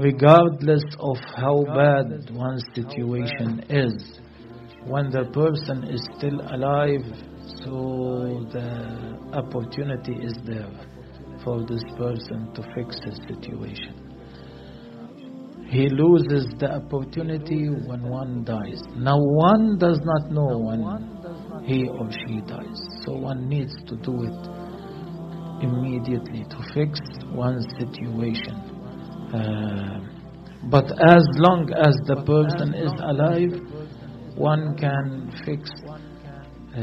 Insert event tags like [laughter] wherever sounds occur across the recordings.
regardless of how bad one's situation is, when the person is still alive, so the opportunity is there for this person to fix his situation. He loses the opportunity when one dies. Now, one does not know when he or she dies, so one needs to do it immediately to fix one's situation. Uh, but as long as the person is alive, one can fix uh,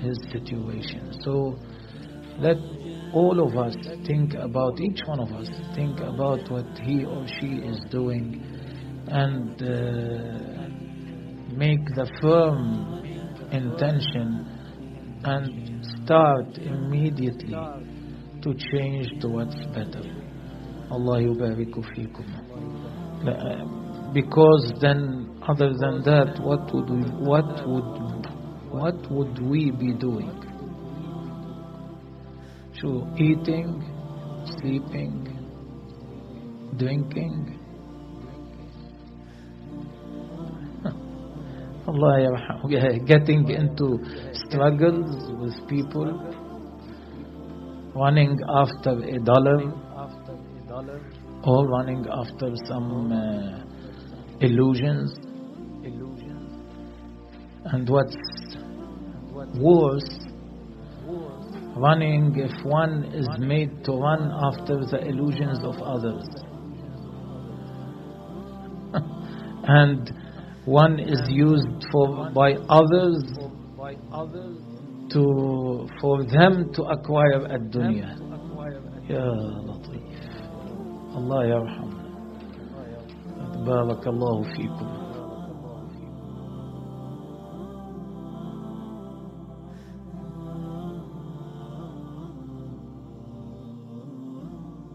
his situation. So let all of us think about, each one of us, think about what he or she is doing and uh, make the firm intention and start immediately to change to what's better. Allah yubariku fikum. Uh, because then, other than that, what would we, what would what would we be doing? So eating, sleeping, drinking. Allah. [laughs] Getting into struggles with people, running after a dollar, or running after some uh, illusions. And what's worse, running if one is made to run after the illusions of others. [laughs] and one is used for by others to for them to acquire a dunya. Ya Latif. Allah yarham. بارك الله فيكم